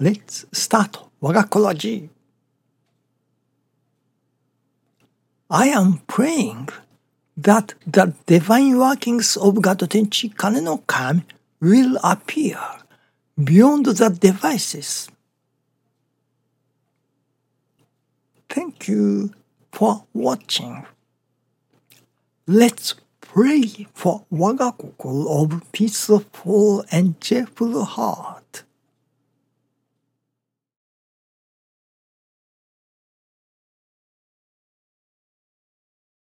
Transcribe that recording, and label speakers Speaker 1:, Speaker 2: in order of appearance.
Speaker 1: Let's start 我がコラジ I am praying that the divine workings of God Tenchi Kane no Kami will appear beyond the devices. Thank you for watching. Let's pray for 我が心 of peaceful and cheerful heart.